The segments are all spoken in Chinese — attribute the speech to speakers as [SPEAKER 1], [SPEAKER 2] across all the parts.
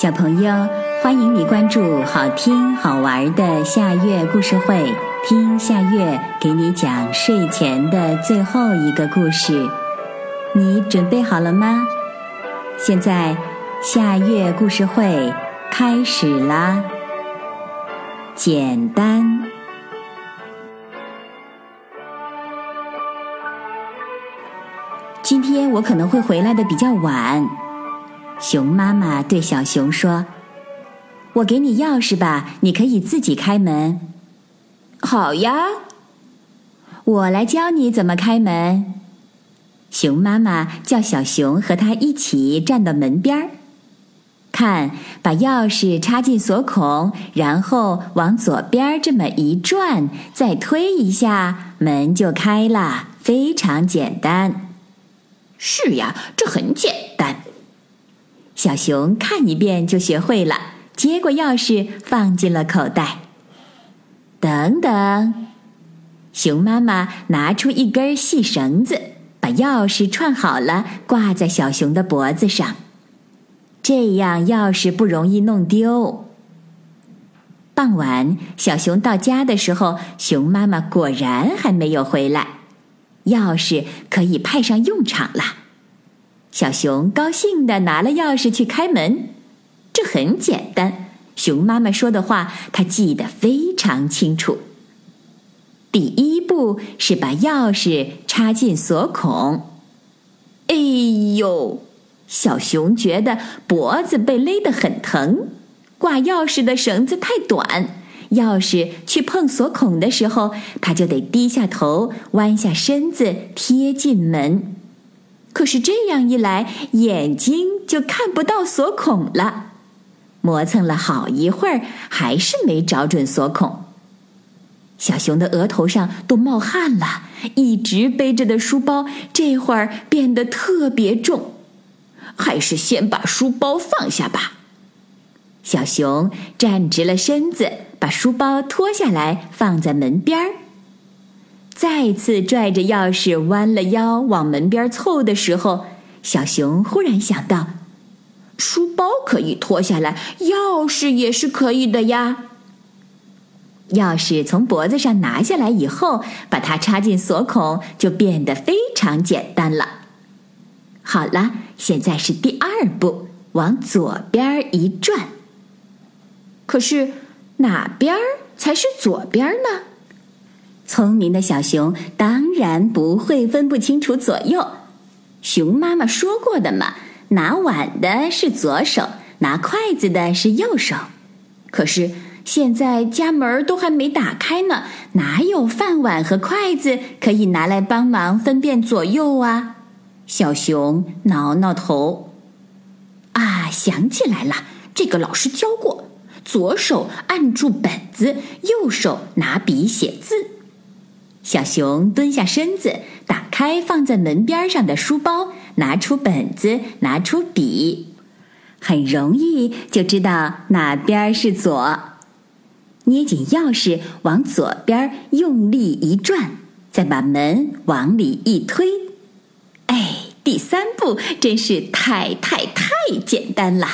[SPEAKER 1] 小朋友，欢迎你关注好听好玩的夏月故事会，听夏月给你讲睡前的最后一个故事。你准备好了吗？现在夏月故事会开始啦！简单。今天我可能会回来的比较晚。熊妈妈对小熊说：“我给你钥匙吧，你可以自己开门。”“
[SPEAKER 2] 好呀。”“
[SPEAKER 1] 我来教你怎么开门。”熊妈妈叫小熊和他一起站到门边儿，看，把钥匙插进锁孔，然后往左边这么一转，再推一下，门就开了，非常简单。
[SPEAKER 2] 是呀，这很简单。
[SPEAKER 1] 小熊看一遍就学会了，接过钥匙放进了口袋。等等，熊妈妈拿出一根细绳子，把钥匙串好了，挂在小熊的脖子上，这样钥匙不容易弄丢。傍晚，小熊到家的时候，熊妈妈果然还没有回来，钥匙可以派上用场了。小熊高兴地拿了钥匙去开门，这很简单。熊妈妈说的话，他记得非常清楚。第一步是把钥匙插进锁孔。
[SPEAKER 2] 哎呦，
[SPEAKER 1] 小熊觉得脖子被勒得很疼，挂钥匙的绳子太短，钥匙去碰锁孔的时候，他就得低下头，弯下身子贴近门。可是这样一来，眼睛就看不到锁孔了。磨蹭了好一会儿，还是没找准锁孔。小熊的额头上都冒汗了，一直背着的书包这会儿变得特别重。
[SPEAKER 2] 还是先把书包放下吧。
[SPEAKER 1] 小熊站直了身子，把书包脱下来放在门边儿。再次拽着钥匙弯了腰往门边凑的时候，小熊忽然想到，
[SPEAKER 2] 书包可以脱下来，钥匙也是可以的呀。
[SPEAKER 1] 钥匙从脖子上拿下来以后，把它插进锁孔，就变得非常简单了。好了，现在是第二步，往左边一转。
[SPEAKER 2] 可是哪边才是左边呢？
[SPEAKER 1] 聪明的小熊当然不会分不清楚左右。熊妈妈说过的嘛，拿碗的是左手，拿筷子的是右手。可是现在家门都还没打开呢，哪有饭碗和筷子可以拿来帮忙分辨左右啊？小熊挠挠头，
[SPEAKER 2] 啊，想起来了，这个老师教过，左手按住本子，右手拿笔写字。
[SPEAKER 1] 小熊蹲下身子，打开放在门边上的书包，拿出本子，拿出笔，很容易就知道哪边是左。捏紧钥匙，往左边用力一转，再把门往里一推。哎，第三步真是太太太简单了。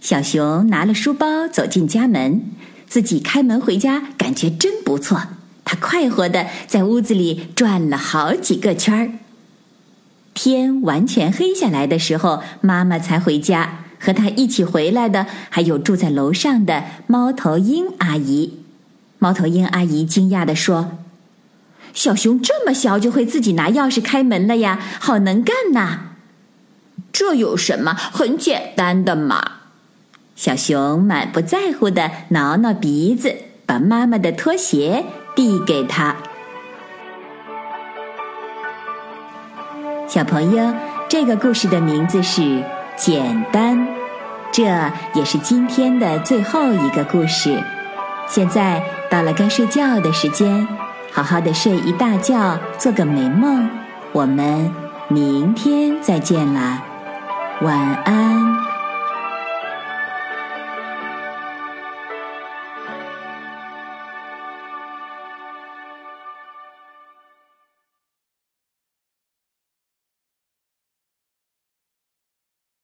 [SPEAKER 1] 小熊拿了书包走进家门，自己开门回家，感觉真不错。他快活的在屋子里转了好几个圈儿。天完全黑下来的时候，妈妈才回家。和他一起回来的还有住在楼上的猫头鹰阿姨。猫头鹰阿姨惊讶地说：“小熊这么小就会自己拿钥匙开门了呀，好能干呐！”
[SPEAKER 2] 这有什么？很简单的嘛。
[SPEAKER 1] 小熊满不在乎的挠挠鼻子，把妈妈的拖鞋。递给他，小朋友，这个故事的名字是《简单》，这也是今天的最后一个故事。现在到了该睡觉的时间，好好的睡一大觉，做个美梦。我们明天再见啦，晚安。